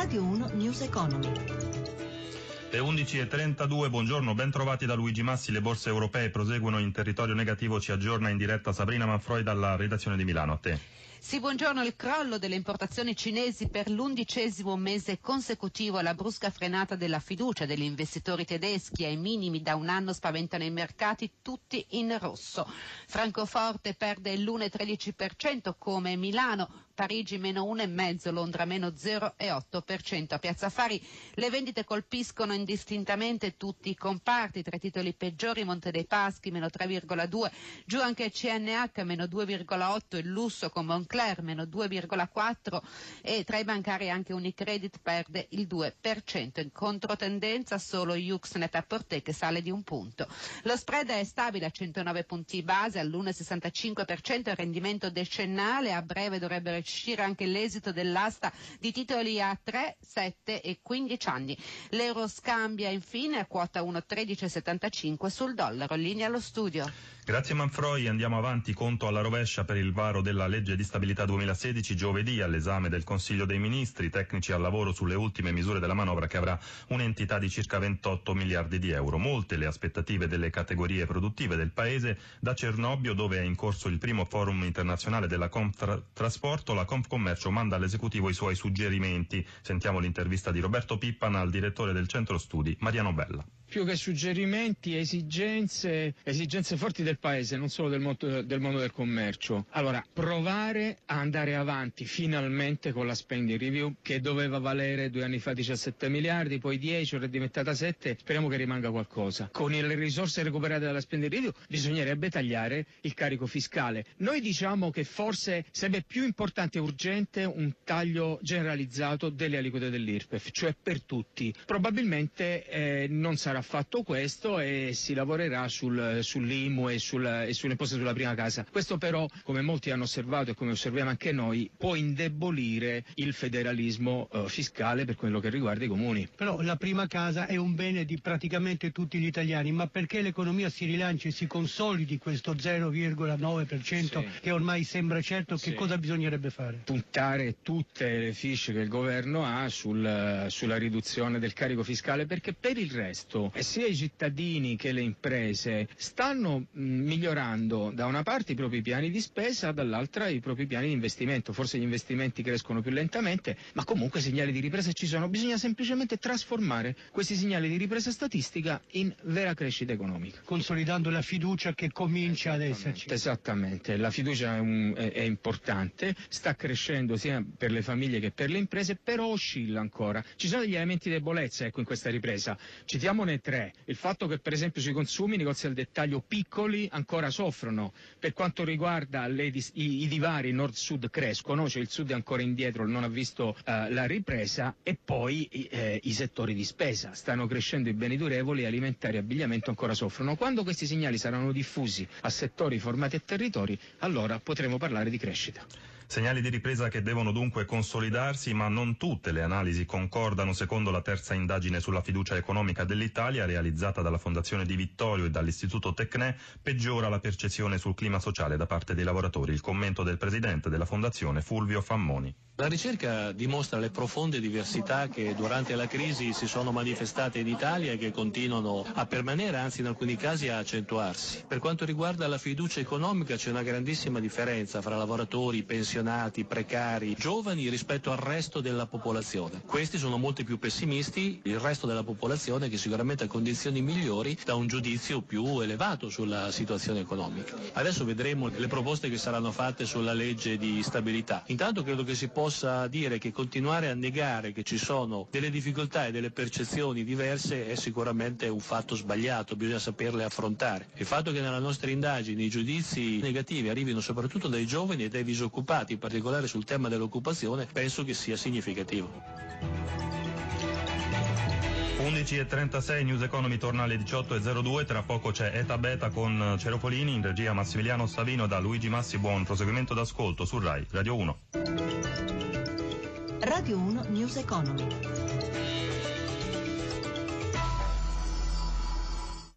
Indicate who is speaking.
Speaker 1: Radio 1 News Economy.
Speaker 2: Le 11.32, buongiorno, ben trovati da Luigi Massi, le borse europee proseguono in territorio negativo, ci aggiorna in diretta Sabrina Manfroi dalla redazione di Milano, a te.
Speaker 3: Sì, buongiorno. Il crollo delle importazioni cinesi per l'undicesimo mese consecutivo, la brusca frenata della fiducia degli investitori tedeschi ai minimi da un anno spaventano i mercati tutti in rosso. Francoforte perde l'1,13% come Milano, Parigi meno 1,5%, Londra meno 0,8%. A Piazza Fari le vendite colpiscono indistintamente tutti i comparti, tra i titoli peggiori Monte dei Paschi meno 3,2%, giù anche CNH meno 2,8%, il lusso con Moncler meno 2,4% e tra i bancari anche Unicredit perde il 2%. In controtendenza solo Uxnet a Porte che sale di un punto. Lo spread è stabile a 109 punti base all'1,65%, il rendimento decennale a breve dovrebbero uscire anche l'esito dell'asta di titoli a 3, 7 e 15 anni. L'euro scambia infine a quota 1,1375 sul dollaro. Linea allo studio.
Speaker 2: Grazie Manfroi, andiamo avanti, conto alla rovescia per il varo della legge di stabilità 2016 giovedì all'esame del Consiglio dei Ministri, tecnici al lavoro sulle ultime misure della manovra che avrà un'entità di circa 28 miliardi di euro. Molte le aspettative delle categorie produttive del Paese, da Cernobbio dove è in corso il primo forum internazionale della Conftrasporto, la Confcommercio manda all'esecutivo i suoi suggerimenti. Sentiamo l'intervista di Roberto Pippan al direttore del centro studi, Mariano Bella
Speaker 4: più che suggerimenti, esigenze, esigenze forti del Paese, non solo del mondo, del mondo, del commercio. Allora, provare a andare avanti finalmente con la spending review che doveva valere due anni fa 17 miliardi, poi 10, ora è diventata 7, speriamo che rimanga qualcosa. Con le risorse recuperate dalla spending review bisognerebbe tagliare il carico fiscale. Noi diciamo che forse sarebbe più importante e urgente un taglio generalizzato delle aliquote dell'IRPEF, cioè per tutti. Probabilmente eh, non sarà sarà fatto questo e si lavorerà sul, sull'IMU e, sul, e sulle imposte sulla prima casa. Questo però, come molti hanno osservato e come osserviamo anche noi, può indebolire il federalismo eh, fiscale per quello che riguarda i comuni.
Speaker 5: Però la prima casa è un bene di praticamente tutti gli italiani, ma perché l'economia si rilanci e si consolidi questo 0,9% sì. che ormai sembra certo, sì. che cosa bisognerebbe fare?
Speaker 4: Puntare tutte le fiche che il governo ha sul, sulla riduzione del carico fiscale perché per il resto e sia i cittadini che le imprese stanno mh, migliorando da una parte i propri piani di spesa, dall'altra i propri piani di investimento. Forse gli investimenti crescono più lentamente, ma comunque segnali di ripresa ci sono. Bisogna semplicemente trasformare questi segnali di ripresa statistica in vera crescita economica.
Speaker 5: Consolidando la fiducia che comincia ad esserci.
Speaker 4: Esattamente, la fiducia è, un, è, è importante, sta crescendo sia per le famiglie che per le imprese, però oscilla ancora. Ci sono degli elementi di debolezza ecco, in questa ripresa. Citiamone tre. Il fatto che per esempio sui consumi i negozi al dettaglio piccoli ancora soffrono. Per quanto riguarda le, i, i, divari nord-sud crescono, cioè il sud è ancora indietro, non ha visto uh, la ripresa e poi eh, i settori di spesa stanno crescendo i beni durevoli, alimentari e abbigliamento ancora soffrono. Quando questi segnali saranno diffusi a settori, formati e territori, allora potremo parlare di crescita.
Speaker 2: Segnali di ripresa che devono dunque consolidarsi, ma non tutte le analisi concordano secondo la terza indagine sulla fiducia economica dell'Italia realizzata dalla Fondazione Di Vittorio e dall'Istituto Tecnè, peggiora la percezione sul clima sociale da parte dei lavoratori. Il commento del presidente della Fondazione Fulvio Fammoni.
Speaker 6: La ricerca dimostra le profonde diversità che durante la crisi si sono manifestate in Italia e che continuano a permanere, anzi in alcuni casi a accentuarsi. Per quanto riguarda la fiducia economica c'è una grandissima differenza fra lavoratori, pensionati, precari, giovani rispetto al resto della popolazione. Questi sono molti più pessimisti, il resto della popolazione che sicuramente ha condizioni migliori da un giudizio più elevato sulla situazione economica. Adesso vedremo le proposte che saranno fatte sulla legge di stabilità. Intanto credo che si possa dire che continuare a negare che ci sono delle difficoltà e delle percezioni diverse è sicuramente un fatto sbagliato, bisogna saperle affrontare. Il fatto che nella nostra indagine i giudizi negativi arrivino soprattutto dai giovani e dai disoccupati, in particolare sul tema dell'occupazione, penso che sia significativo.
Speaker 2: 11.36 News Economy torna alle 18.02, tra poco c'è Eta Beta con Ceropolini, in regia Massimiliano Savino da Luigi Massi, buon proseguimento d'ascolto su RAI Radio 1.
Speaker 1: Radio 1 News Economy.